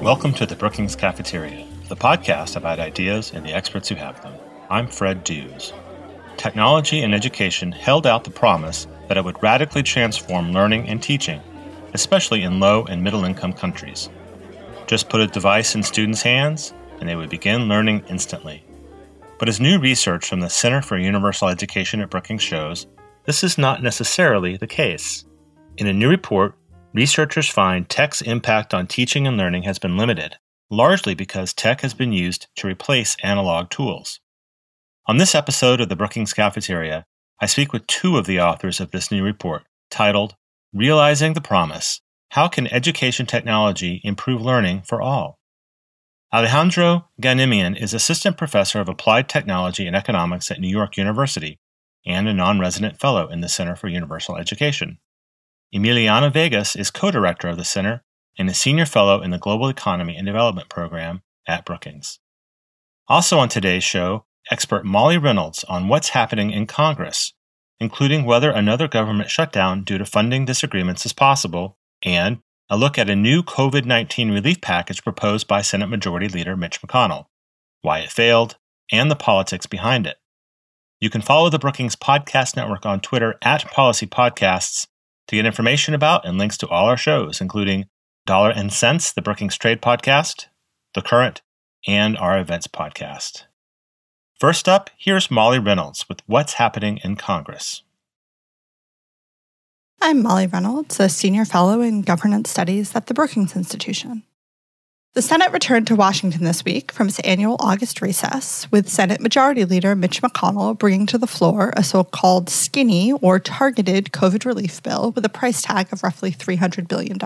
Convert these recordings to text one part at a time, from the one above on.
Welcome to the Brookings Cafeteria, the podcast about ideas and the experts who have them. I'm Fred Dews. Technology and education held out the promise that it would radically transform learning and teaching, especially in low and middle income countries. Just put a device in students' hands, and they would begin learning instantly. But as new research from the Center for Universal Education at Brookings shows, this is not necessarily the case. In a new report, researchers find tech's impact on teaching and learning has been limited, largely because tech has been used to replace analog tools. On this episode of the Brookings Cafeteria, I speak with two of the authors of this new report, titled Realizing the Promise How Can Education Technology Improve Learning for All? Alejandro Ganimian is Assistant Professor of Applied Technology and Economics at New York University and a non resident fellow in the Center for Universal Education. Emiliana Vegas is co director of the Center and a senior fellow in the Global Economy and Development Program at Brookings. Also on today's show, expert Molly Reynolds on what's happening in Congress, including whether another government shutdown due to funding disagreements is possible, and a look at a new COVID 19 relief package proposed by Senate Majority Leader Mitch McConnell, why it failed, and the politics behind it. You can follow the Brookings Podcast Network on Twitter at Policy Podcasts to get information about and links to all our shows, including Dollar and Sense, the Brookings Trade Podcast, The Current, and our Events Podcast. First up, here's Molly Reynolds with What's Happening in Congress. I'm Molly Reynolds, a senior fellow in governance studies at the Brookings Institution. The Senate returned to Washington this week from its annual August recess, with Senate Majority Leader Mitch McConnell bringing to the floor a so called skinny or targeted COVID relief bill with a price tag of roughly $300 billion.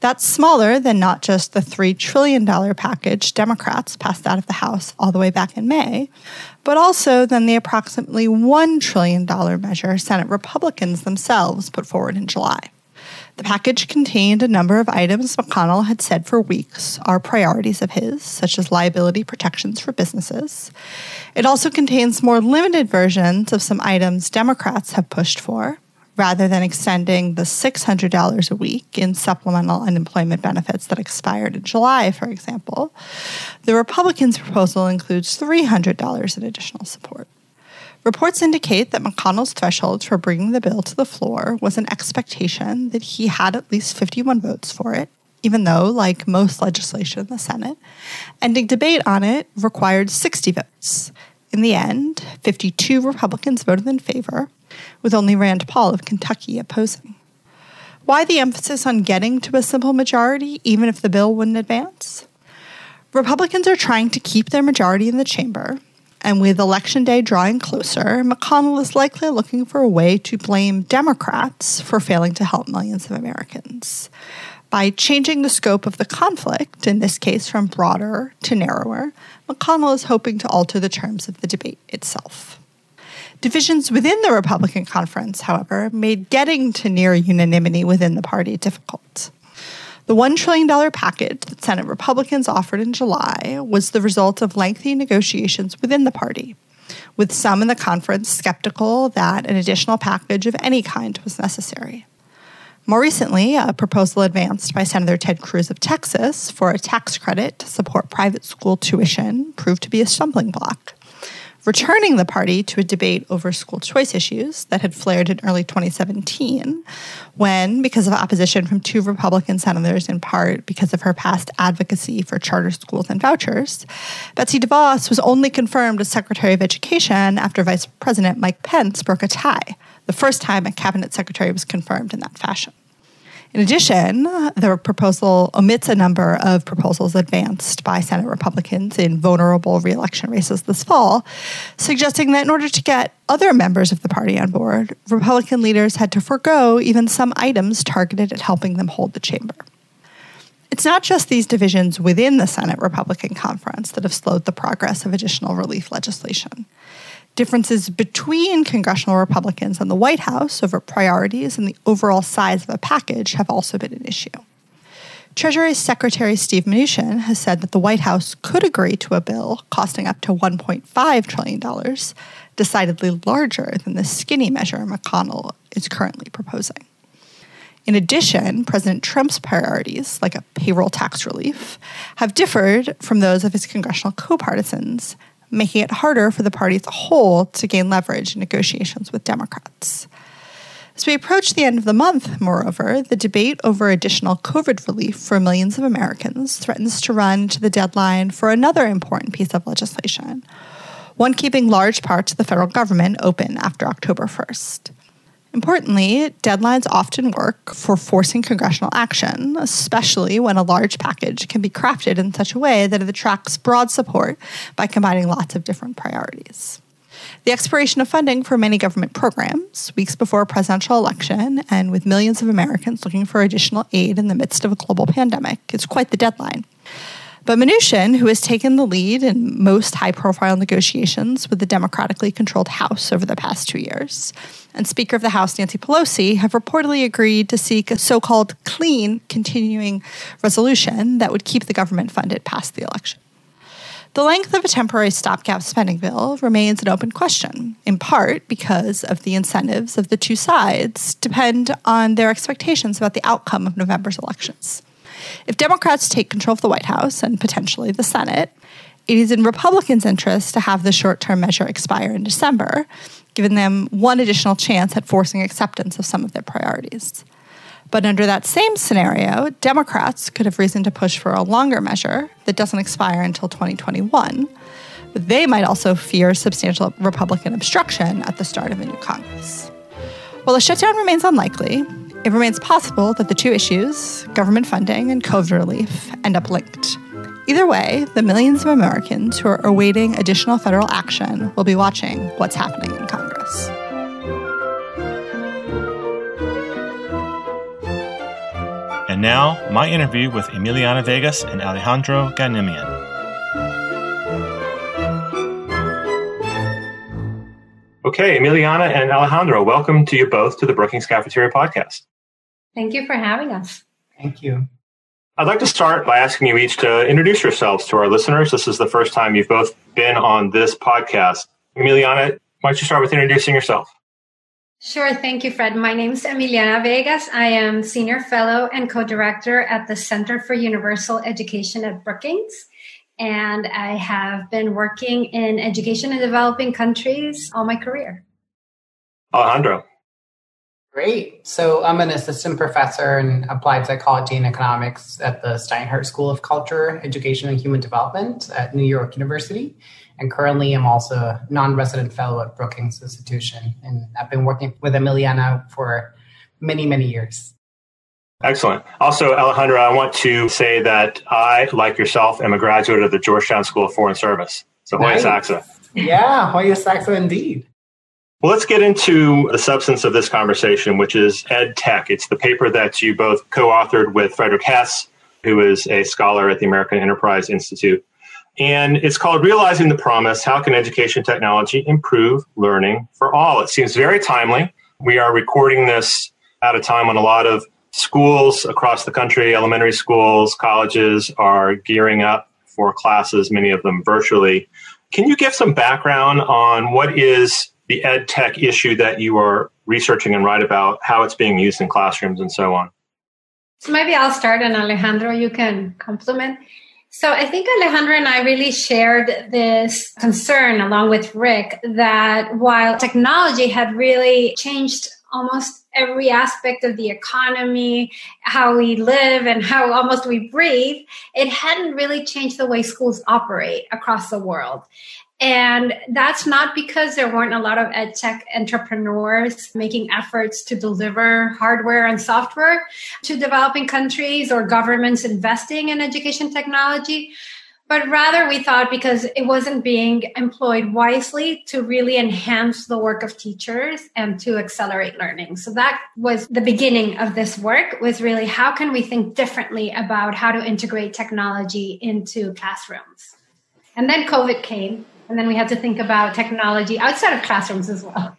That's smaller than not just the $3 trillion package Democrats passed out of the House all the way back in May, but also than the approximately $1 trillion measure Senate Republicans themselves put forward in July. The package contained a number of items McConnell had said for weeks are priorities of his, such as liability protections for businesses. It also contains more limited versions of some items Democrats have pushed for, rather than extending the $600 a week in supplemental unemployment benefits that expired in July, for example. The Republicans' proposal includes $300 in additional support. Reports indicate that McConnell's threshold for bringing the bill to the floor was an expectation that he had at least 51 votes for it, even though, like most legislation in the Senate, ending debate on it required 60 votes. In the end, 52 Republicans voted in favor, with only Rand Paul of Kentucky opposing. Why the emphasis on getting to a simple majority, even if the bill wouldn't advance? Republicans are trying to keep their majority in the chamber, and with Election Day drawing closer, McConnell is likely looking for a way to blame Democrats for failing to help millions of Americans. By changing the scope of the conflict, in this case from broader to narrower, McConnell is hoping to alter the terms of the debate itself. Divisions within the Republican conference, however, made getting to near unanimity within the party difficult. The $1 trillion package that Senate Republicans offered in July was the result of lengthy negotiations within the party, with some in the conference skeptical that an additional package of any kind was necessary. More recently, a proposal advanced by Senator Ted Cruz of Texas for a tax credit to support private school tuition proved to be a stumbling block returning the party to a debate over school choice issues that had flared in early 2017, when, because of opposition from two Republican senators, in part because of her past advocacy for charter schools and vouchers, Betsy DeVos was only confirmed as Secretary of Education after Vice President Mike Pence broke a tie, the first time a cabinet secretary was confirmed in that fashion. In addition, the proposal omits a number of proposals advanced by Senate Republicans in vulnerable reelection races this fall, suggesting that in order to get other members of the party on board, Republican leaders had to forego even some items targeted at helping them hold the chamber. It's not just these divisions within the Senate Republican conference that have slowed the progress of additional relief legislation. Differences between congressional Republicans and the White House over priorities and the overall size of a package have also been an issue. Treasury Secretary Steve Mnuchin has said that the White House could agree to a bill costing up to $1.5 trillion, decidedly larger than the skinny measure McConnell is currently proposing. In addition, President Trump's priorities, like a payroll tax relief, have differed from those of his congressional co-partisans, making it harder for the party as a whole to gain leverage in negotiations with Democrats. As we approach the end of the month, moreover, the debate over additional COVID relief for millions of Americans threatens to run to the deadline for another important piece of legislation, one keeping large parts of the federal government open after October 1st. Importantly, deadlines often work for forcing congressional action, especially when a large package can be crafted in such a way that it attracts broad support by combining lots of different priorities. The expiration of funding for many government programs, weeks before a presidential election, and with millions of Americans looking for additional aid in the midst of a global pandemic, is quite the deadline. But Mnuchin, who has taken the lead in most high profile negotiations with the democratically controlled House over the past two years, and Speaker of the House Nancy Pelosi have reportedly agreed to seek a so called clean continuing resolution that would keep the government funded past the election. The length of a temporary stopgap spending bill remains an open question, in part because of the incentives of the two sides depend on their expectations about the outcome of November's elections. If Democrats take control of the White House and potentially the Senate, it is in Republicans' interest to have the short term measure expire in December, giving them one additional chance at forcing acceptance of some of their priorities. But under that same scenario, Democrats could have reason to push for a longer measure that doesn't expire until 2021. But they might also fear substantial Republican obstruction at the start of a new Congress. While a shutdown remains unlikely, it remains possible that the two issues, government funding and COVID relief, end up linked. Either way, the millions of Americans who are awaiting additional federal action will be watching what's happening in Congress. And now, my interview with Emiliana Vegas and Alejandro Ganimian. Okay, Emiliana and Alejandro, welcome to you both to the Brookings Cafeteria podcast. Thank you for having us. Thank you. I'd like to start by asking you each to introduce yourselves to our listeners. This is the first time you've both been on this podcast. Emiliana, why don't you start with introducing yourself? Sure. Thank you, Fred. My name is Emiliana Vegas. I am Senior Fellow and Co Director at the Center for Universal Education at Brookings. And I have been working in education in developing countries all my career. Alejandro. Great. So I'm an assistant professor in applied psychology and economics at the Steinhardt School of Culture, Education, and Human Development at New York University. And currently I'm also a non-resident fellow at Brookings Institution. And I've been working with Emiliana for many, many years. Excellent. Also, Alejandro, I want to say that I, like yourself, am a graduate of the Georgetown School of Foreign Service. So Hoya nice. Saxa. Yeah, Hoya Saxa indeed. Well, let's get into the substance of this conversation, which is Ed Tech. It's the paper that you both co authored with Frederick Hess, who is a scholar at the American Enterprise Institute. And it's called Realizing the Promise How Can Education Technology Improve Learning for All? It seems very timely. We are recording this at a time when a lot of schools across the country, elementary schools, colleges, are gearing up for classes, many of them virtually. Can you give some background on what is the ed tech issue that you are researching and write about, how it's being used in classrooms, and so on. So maybe I'll start, and Alejandro, you can complement. So I think Alejandro and I really shared this concern along with Rick that while technology had really changed almost every aspect of the economy, how we live and how almost we breathe, it hadn't really changed the way schools operate across the world. And that's not because there weren't a lot of ed tech entrepreneurs making efforts to deliver hardware and software to developing countries or governments investing in education technology. But rather, we thought because it wasn't being employed wisely to really enhance the work of teachers and to accelerate learning. So that was the beginning of this work was really how can we think differently about how to integrate technology into classrooms? And then COVID came and then we had to think about technology outside of classrooms as well.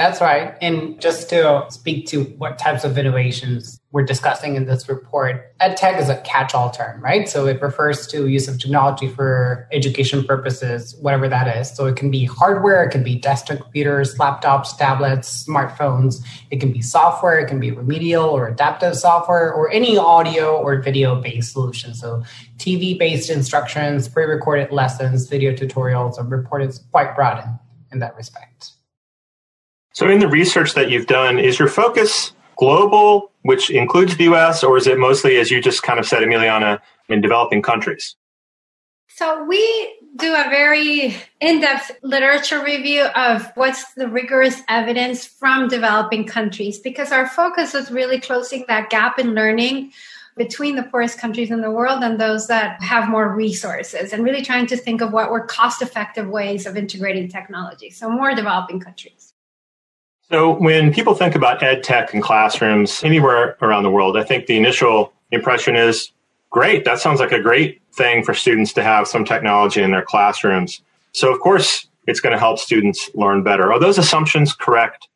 That's right. And just to speak to what types of innovations we're discussing in this report, EdTech is a catch all term, right? So it refers to use of technology for education purposes, whatever that is. So it can be hardware, it can be desktop computers, laptops, tablets, smartphones. It can be software, it can be remedial or adaptive software, or any audio or video based solution. So TV based instructions, pre recorded lessons, video tutorials, are reported quite broad in, in that respect. So, in the research that you've done, is your focus global, which includes the US, or is it mostly, as you just kind of said, Emiliana, in developing countries? So, we do a very in depth literature review of what's the rigorous evidence from developing countries because our focus is really closing that gap in learning between the poorest countries in the world and those that have more resources and really trying to think of what were cost effective ways of integrating technology. So, more developing countries. So when people think about ed tech and classrooms anywhere around the world, I think the initial impression is great. That sounds like a great thing for students to have some technology in their classrooms. So of course, it's going to help students learn better. Are those assumptions correct?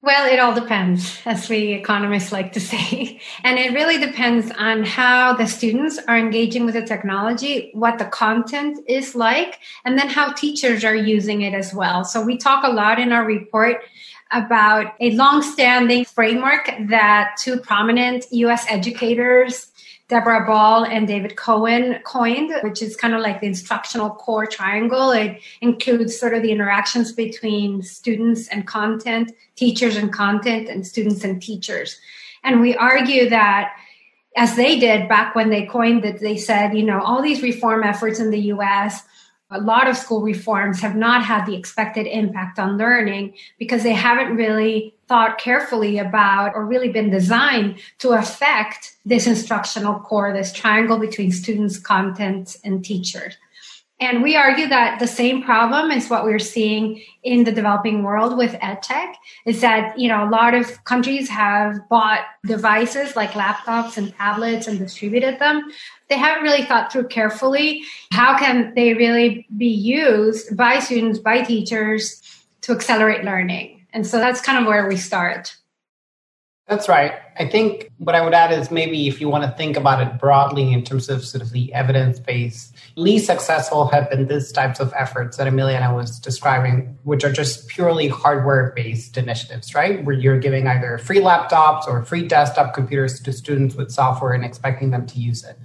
Well, it all depends, as we economists like to say. And it really depends on how the students are engaging with the technology, what the content is like, and then how teachers are using it as well. So we talk a lot in our report about a long-standing framework that two prominent US educators, Deborah Ball and David Cohen coined, which is kind of like the instructional core triangle. It includes sort of the interactions between students and content, teachers and content, and students and teachers. And we argue that as they did back when they coined it, they said, you know, all these reform efforts in the US a lot of school reforms have not had the expected impact on learning because they haven't really thought carefully about or really been designed to affect this instructional core, this triangle between students, content, and teachers. And we argue that the same problem is what we're seeing in the developing world with edtech is that, you know, a lot of countries have bought devices like laptops and tablets and distributed them. They haven't really thought through carefully how can they really be used by students, by teachers to accelerate learning. And so that's kind of where we start. That's right. I think what I would add is maybe if you want to think about it broadly in terms of sort of the evidence base, least successful have been these types of efforts that Emiliana was describing, which are just purely hardware based initiatives, right? Where you're giving either free laptops or free desktop computers to students with software and expecting them to use it.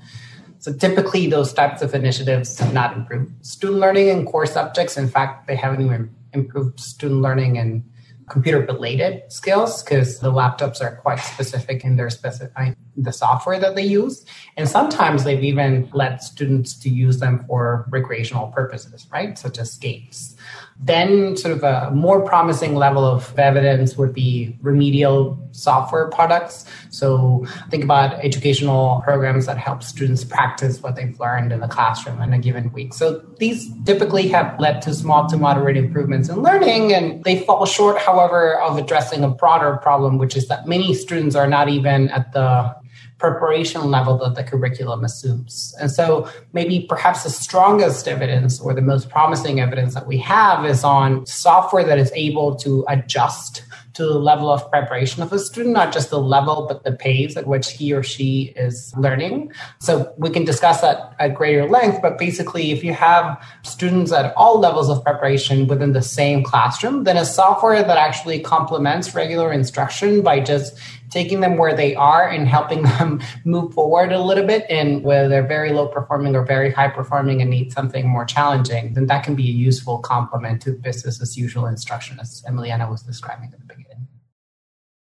So typically, those types of initiatives have not improved student learning in core subjects. In fact, they haven't even improved student learning in computer related skills because the laptops are quite specific in their specifying the software that they use and sometimes they've even let students to use them for recreational purposes right such as games then, sort of a more promising level of evidence would be remedial software products. So, think about educational programs that help students practice what they've learned in the classroom in a given week. So, these typically have led to small to moderate improvements in learning, and they fall short, however, of addressing a broader problem, which is that many students are not even at the preparation level that the curriculum assumes. And so maybe perhaps the strongest evidence or the most promising evidence that we have is on software that is able to adjust to the level of preparation of a student, not just the level, but the pace at which he or she is learning. So we can discuss that at greater length, but basically, if you have students at all levels of preparation within the same classroom, then a software that actually complements regular instruction by just taking them where they are and helping them move forward a little bit and whether they're very low performing or very high performing and need something more challenging, then that can be a useful complement to business as usual instruction as Emiliana was describing at the beginning.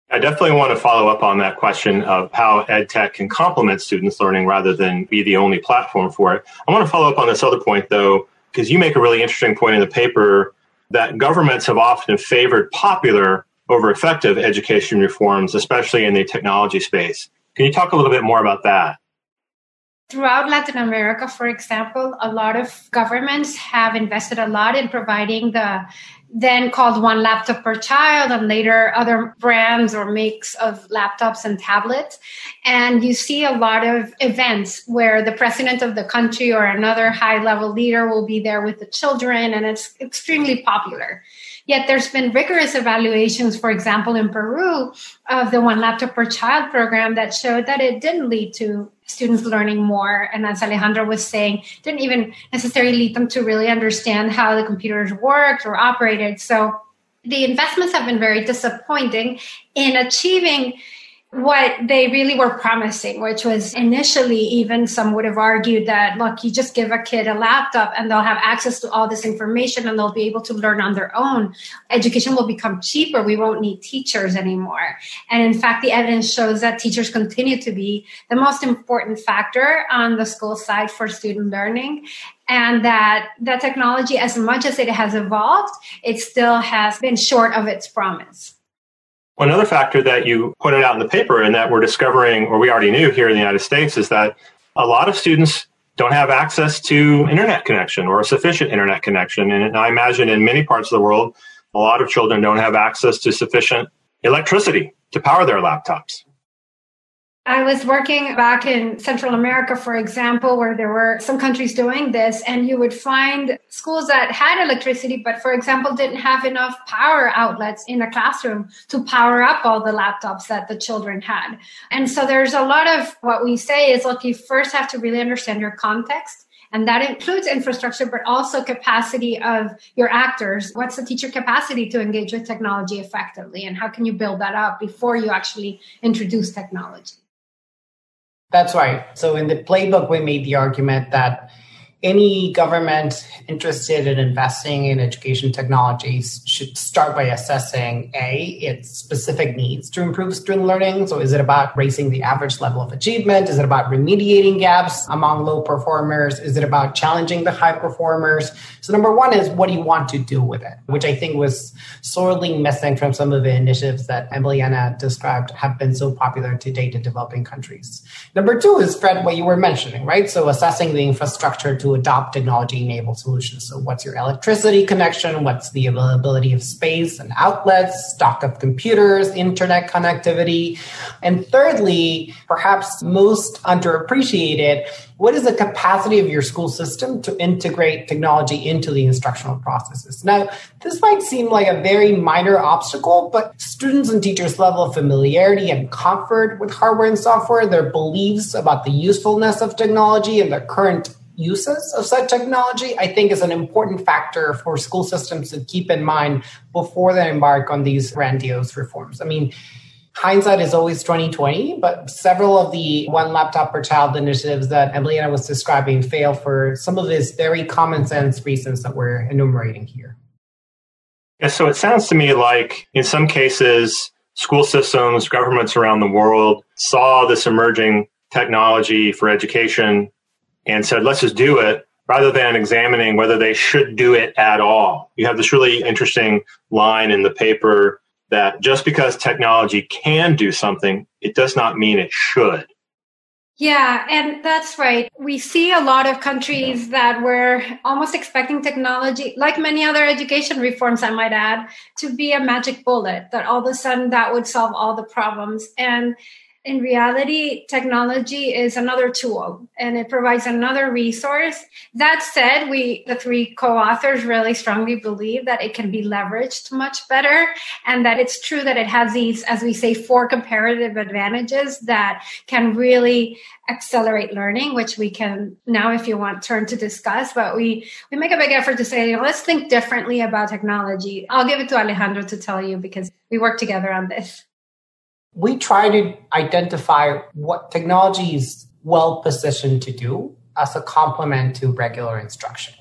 I definitely want to follow up on that question of how ed tech can complement students' learning rather than be the only platform for it. I want to follow up on this other point, though, because you make a really interesting point in the paper that governments have often favored popular over effective education reforms, especially in the technology space. Can you talk a little bit more about that? Throughout Latin America, for example, a lot of governments have invested a lot in providing the then called one laptop per child and later other brands or mix of laptops and tablets. And you see a lot of events where the president of the country or another high level leader will be there with the children and it's extremely popular Yet there's been rigorous evaluations, for example, in Peru of the one laptop per child program that showed that it didn't lead to students learning more. And as Alejandro was saying, didn't even necessarily lead them to really understand how the computers worked or operated. So the investments have been very disappointing in achieving what they really were promising, which was initially even some would have argued that, look, you just give a kid a laptop and they'll have access to all this information and they'll be able to learn on their own. Education will become cheaper. We won't need teachers anymore. And in fact, the evidence shows that teachers continue to be the most important factor on the school side for student learning and that the technology, as much as it has evolved, it still has been short of its promise. One other factor that you pointed out in the paper and that we're discovering, or we already knew here in the United States, is that a lot of students don't have access to internet connection or a sufficient internet connection. And I imagine in many parts of the world, a lot of children don't have access to sufficient electricity to power their laptops. I was working back in Central America, for example, where there were some countries doing this, and you would find schools that had electricity, but for example, didn't have enough power outlets in the classroom to power up all the laptops that the children had. And so there's a lot of what we say is look, you first have to really understand your context. And that includes infrastructure, but also capacity of your actors. What's the teacher capacity to engage with technology effectively? And how can you build that up before you actually introduce technology? That's right. So in the playbook, we made the argument that any government interested in investing in education technologies should start by assessing a its specific needs to improve student learning. So is it about raising the average level of achievement? Is it about remediating gaps among low performers? Is it about challenging the high performers? So number one is what do you want to do with it? Which i think was sorely missing from some of the initiatives that emiliana described have been so popular to date in developing countries. Number two is fred what you were mentioning right? So assessing the infrastructure to adopt technology enabled solutions. So, what's your electricity connection? What's the availability of space and outlets, stock of computers, internet connectivity? And thirdly, perhaps most underappreciated, what is the capacity of your school system to integrate technology into the instructional processes? Now, this might seem like a very minor obstacle, but students and teachers' level of familiarity and comfort with hardware and software, their beliefs about the usefulness of technology and their current uses of such technology, I think is an important factor for school systems to keep in mind before they embark on these grandiose reforms. I mean, hindsight is always 2020, but several of the one laptop per child initiatives that Emiliana was describing fail for some of these very common sense reasons that we're enumerating here. Yeah, so it sounds to me like in some cases, school systems, governments around the world saw this emerging technology for education and said, let's just do it rather than examining whether they should do it at all. You have this really interesting line in the paper that just because technology can do something, it does not mean it should. Yeah, and that's right. We see a lot of countries that were almost expecting technology, like many other education reforms, I might add, to be a magic bullet, that all of a sudden that would solve all the problems. And in reality, technology is another tool and it provides another resource. That said, we, the three co-authors really strongly believe that it can be leveraged much better and that it's true that it has these, as we say, four comparative advantages that can really accelerate learning, which we can now, if you want, turn to discuss. But we, we make a big effort to say, let's think differently about technology. I'll give it to Alejandro to tell you because we work together on this we try to identify what technology is well positioned to do as a complement to regular instruction.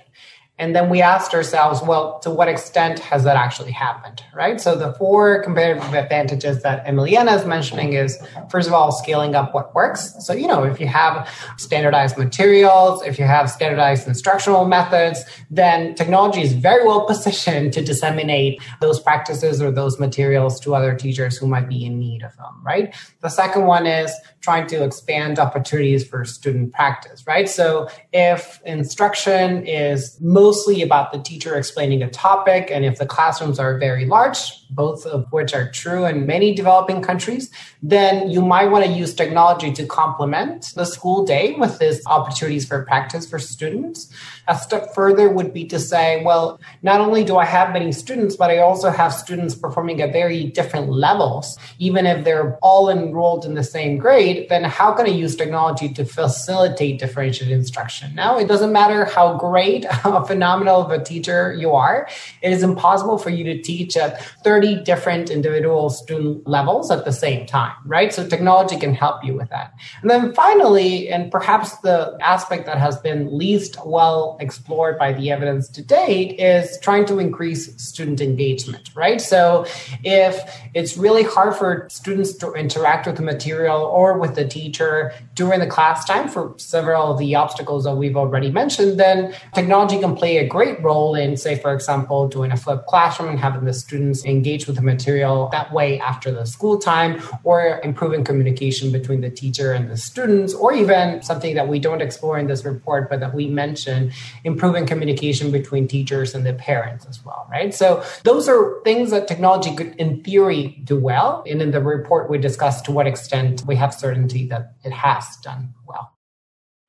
And then we asked ourselves, well, to what extent has that actually happened, right? So the four comparative advantages that Emiliana is mentioning is, first of all, scaling up what works. So, you know, if you have standardized materials, if you have standardized instructional methods, then technology is very well positioned to disseminate those practices or those materials to other teachers who might be in need of them, right? The second one is trying to expand opportunities for student practice, right? So if instruction is mostly about the teacher explaining a topic, and if the classrooms are very large, both of which are true in many developing countries, then you might want to use technology to complement the school day with these opportunities for practice for students. A step further would be to say, well, not only do I have many students, but I also have students performing at very different levels. Even if they're all enrolled in the same grade, then how can I use technology to facilitate differentiated instruction? Now, it doesn't matter how great, how phenomenal of a teacher you are, it is impossible for you to teach at 30 different individual student levels at the same time, right? So technology can help you with that. And then finally, and perhaps the aspect that has been least well explored by the evidence to date is trying to increase student engagement, right? So if it's really hard for students to interact with the material or with the teacher during the class time for several of the obstacles that we've already mentioned, then technology can play a great role in, say, for example, doing a flipped classroom and having the students engage with the material that way after the school time, or improving communication between the teacher and the students, or even something that we don't explore in this report, but that we mention improving communication between teachers and the parents as well, right? So those are things that technology could, in theory, do well. And in the report, we discussed to what extent we have certainty that it has done well.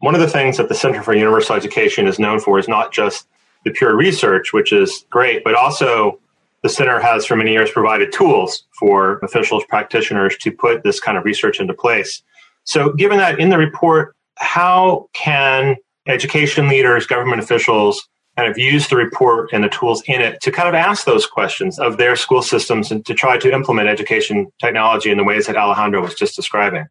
One of the things that the Center for Universal Education is known for is not just the pure research, which is great, but also the center has for many years provided tools for officials, practitioners to put this kind of research into place. So, given that in the report, how can education leaders, government officials kind of use the report and the tools in it to kind of ask those questions of their school systems and to try to implement education technology in the ways that Alejandro was just describing?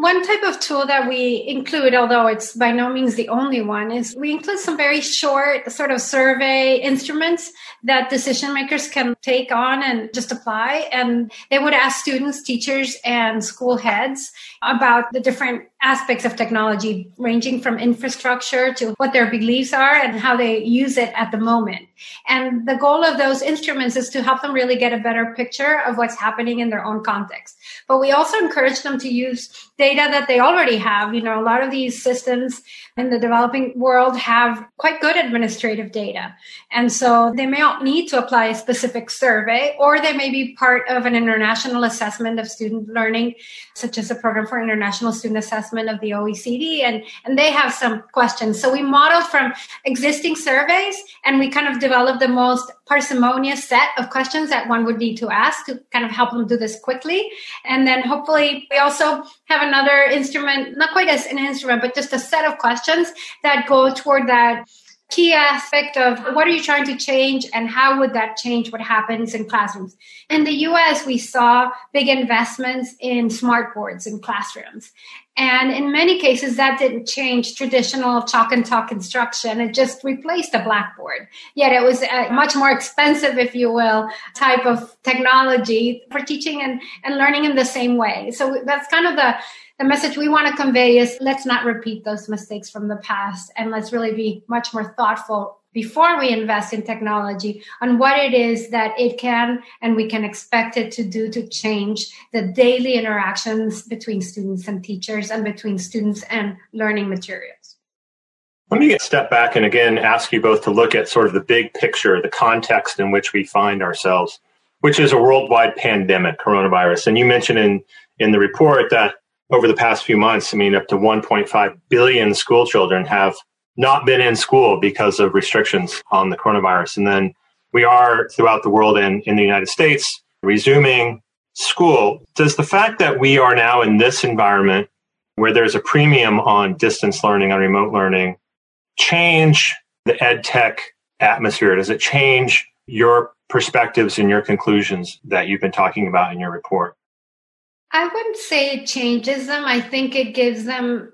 One type of tool that we include, although it's by no means the only one, is we include some very short sort of survey instruments that decision makers can take on and just apply. And they would ask students, teachers, and school heads about the different aspects of technology, ranging from infrastructure to what their beliefs are and how they use it at the moment. And the goal of those instruments is to help them really get a better picture of what's happening in their own context. But we also encourage them to use data that they already have. You know, a lot of these systems in the developing world have quite good administrative data. And so they may not need to apply a specific survey, or they may be part of an international assessment of student learning, such as a program for international student assessment of the OECD. And, and they have some questions. So we modeled from existing surveys and we kind of developed the most parsimonious set of questions that one would need to ask to kind of help them do this quickly. And then hopefully we also have another instrument, not quite as an instrument, but just a set of questions that go toward that key aspect of what are you trying to change and how would that change what happens in classrooms. In the US, we saw big investments in smart boards in classrooms. And in many cases, that didn't change traditional chalk and talk instruction. It just replaced a blackboard. Yet it was a much more expensive, if you will, type of technology for teaching and, and learning in the same way. So that's kind of the the message we want to convey is let's not repeat those mistakes from the past and let's really be much more thoughtful before we invest in technology on what it is that it can and we can expect it to do to change the daily interactions between students and teachers and between students and learning materials. Let me step back and again ask you both to look at sort of the big picture, the context in which we find ourselves, which is a worldwide pandemic, coronavirus. And you mentioned in, in the report that over the past few months, I mean, up to 1.5 billion school children have not been in school because of restrictions on the coronavirus. And then we are throughout the world and in the United States resuming school. Does the fact that we are now in this environment where there's a premium on distance learning, on remote learning, change the ed tech atmosphere? Does it change your perspectives and your conclusions that you've been talking about in your report? I wouldn't say it changes them. I think it gives them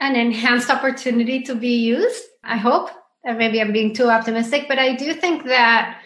an enhanced opportunity to be used. I hope. Maybe I'm being too optimistic, but I do think that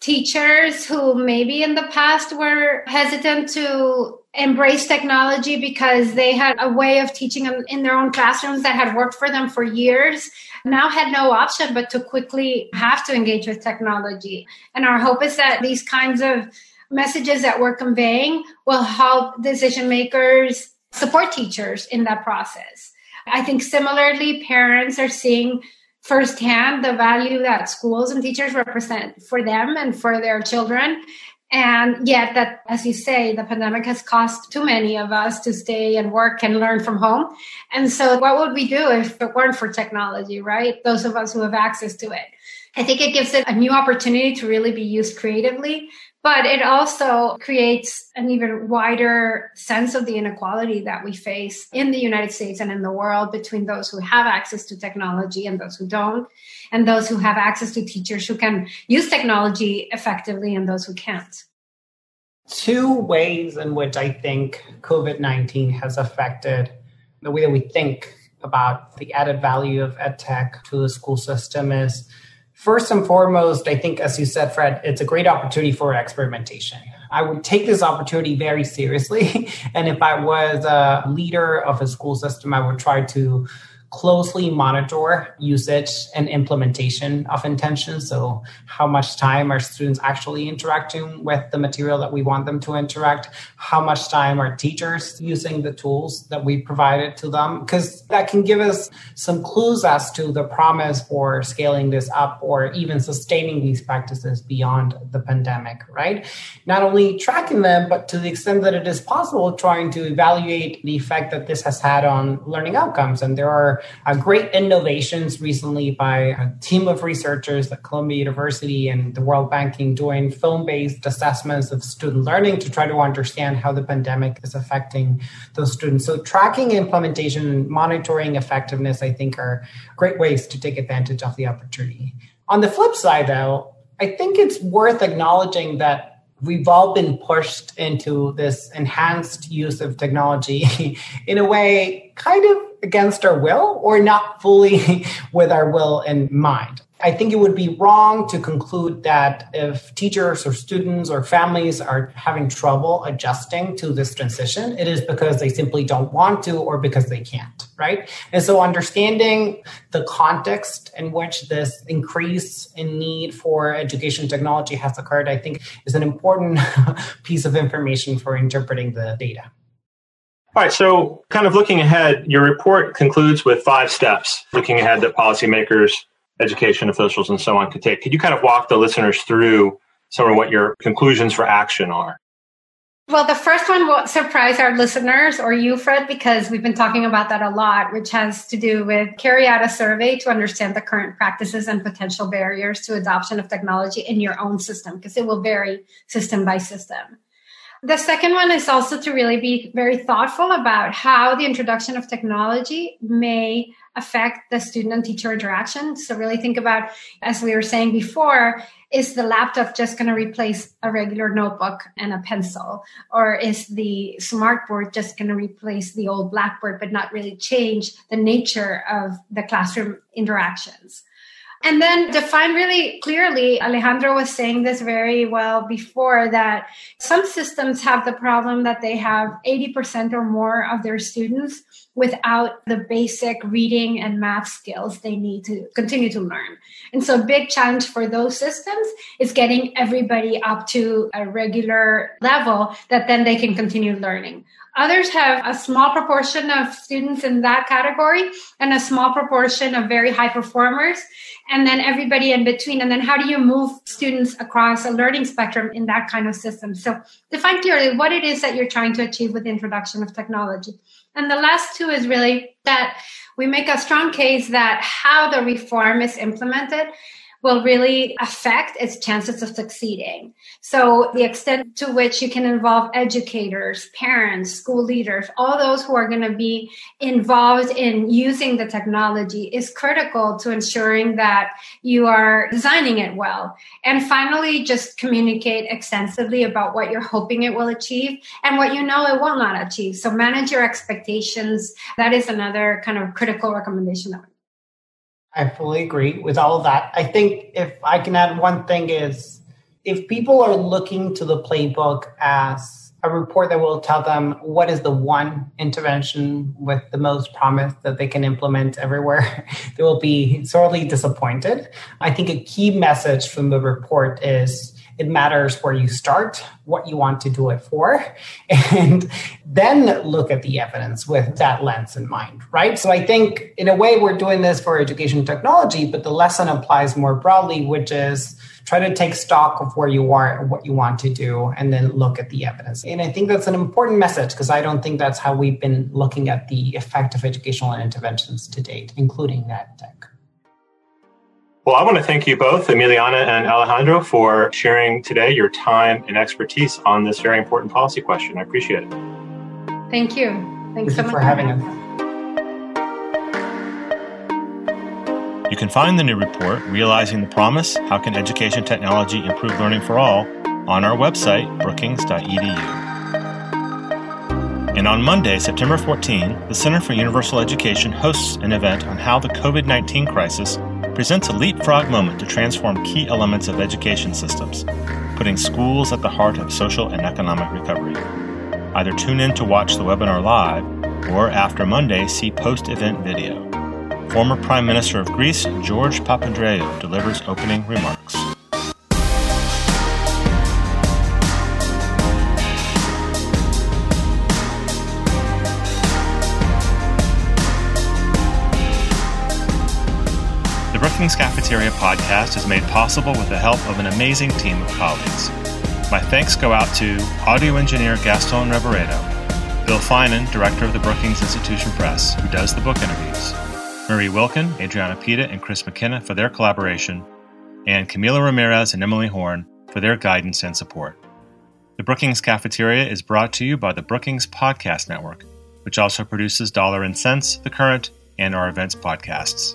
teachers who maybe in the past were hesitant to embrace technology because they had a way of teaching them in their own classrooms that had worked for them for years now had no option but to quickly have to engage with technology. And our hope is that these kinds of messages that we're conveying will help decision makers support teachers in that process. I think similarly, parents are seeing firsthand the value that schools and teachers represent for them and for their children. And yet that, as you say, the pandemic has caused too many of us to stay and work and learn from home. And so what would we do if it weren't for technology, right? Those of us who have access to it. I think it gives it a new opportunity to really be used creatively, but it also creates an even wider sense of the inequality that we face in the United States and in the world between those who have access to technology and those who don't, and those who have access to teachers who can use technology effectively and those who can't. Two ways in which I think COVID 19 has affected the way that we think about the added value of edtech to the school system is First and foremost, I think, as you said, Fred, it's a great opportunity for experimentation. I would take this opportunity very seriously. and if I was a leader of a school system, I would try to closely monitor usage and implementation of intentions. So, how much time are students actually interacting with the material that we want them to interact? How much time are teachers using the tools that we provided to them? Because that can give us some clues as to the promise for scaling this up or even sustaining these practices beyond the pandemic, right? Not only tracking them, but to the extent that it is possible, trying to evaluate the effect that this has had on learning outcomes. And there are uh, great innovations recently by a team of researchers at Columbia University and the World Banking doing phone based assessments of student learning to try to understand how the pandemic is affecting those students. So, tracking implementation and monitoring effectiveness, I think, are great ways to take advantage of the opportunity. On the flip side, though, I think it's worth acknowledging that we've all been pushed into this enhanced use of technology in a way kind of against our will or not fully with our will in mind. I think it would be wrong to conclude that if teachers or students or families are having trouble adjusting to this transition, it is because they simply don't want to or because they can't, right? And so understanding the context in which this increase in need for education technology has occurred, I think is an important piece of information for interpreting the data. All right, so kind of looking ahead, your report concludes with five steps looking ahead that policymakers, education officials, and so on could take. Could you kind of walk the listeners through some of what your conclusions for action are? Well, the first one won't surprise our listeners or you, Fred, because we've been talking about that a lot, which has to do with carry out a survey to understand the current practices and potential barriers to adoption of technology in your own system, because it will vary system by system. The second one is also to really be very thoughtful about how the introduction of technology may affect the student and teacher interaction. So, really think about, as we were saying before, is the laptop just going to replace a regular notebook and a pencil? Or is the smartboard just going to replace the old blackboard, but not really change the nature of the classroom interactions? And then define really clearly, Alejandro was saying this very well before that some systems have the problem that they have 80% or more of their students without the basic reading and math skills they need to continue to learn. And so big challenge for those systems is getting everybody up to a regular level that then they can continue learning. Others have a small proportion of students in that category and a small proportion of very high performers and then everybody in between. And then how do you move students across a learning spectrum in that kind of system? So define clearly what it is that you're trying to achieve with the introduction of technology. And the last two is really that we make a strong case that how the reform is implemented will really affect its chances of succeeding. So the extent to which you can involve educators, parents, school leaders, all those who are going to be involved in using the technology is critical to ensuring that you are designing it well. And finally, just communicate extensively about what you're hoping it will achieve and what you know it will not achieve. So manage your expectations. That is another kind of critical recommendation that I fully agree with all of that. I think if I can add one thing is if people are looking to the playbook as a report that will tell them what is the one intervention with the most promise that they can implement everywhere, they will be sorely disappointed. I think a key message from the report is it matters where you start, what you want to do it for, and then look at the evidence with that lens in mind, right? So I think in a way we're doing this for education technology, but the lesson applies more broadly, which is try to take stock of where you are and what you want to do and then look at the evidence and i think that's an important message because i don't think that's how we've been looking at the effect of educational interventions to date including that tech well, I want to thank you both, Emiliana and Alejandro, for sharing today your time and expertise on this very important policy question. I appreciate it. Thank you. Thanks thank so much for having us. You can find the new report, Realizing the Promise How Can Education Technology Improve Learning for All, on our website, brookings.edu. And on Monday, September 14, the Center for Universal Education hosts an event on how the COVID 19 crisis presents a leapfrog moment to transform key elements of education systems, putting schools at the heart of social and economic recovery. Either tune in to watch the webinar live, or after Monday, see post event video. Former Prime Minister of Greece, George Papandreou, delivers opening remarks. Brookings Cafeteria podcast is made possible with the help of an amazing team of colleagues. My thanks go out to audio engineer Gaston Reboredo, Bill Finan, director of the Brookings Institution Press, who does the book interviews, Marie Wilkin, Adriana Pita, and Chris McKenna for their collaboration, and Camila Ramirez and Emily Horne for their guidance and support. The Brookings Cafeteria is brought to you by the Brookings Podcast Network, which also produces Dollar and Sense, The Current, and our events podcasts.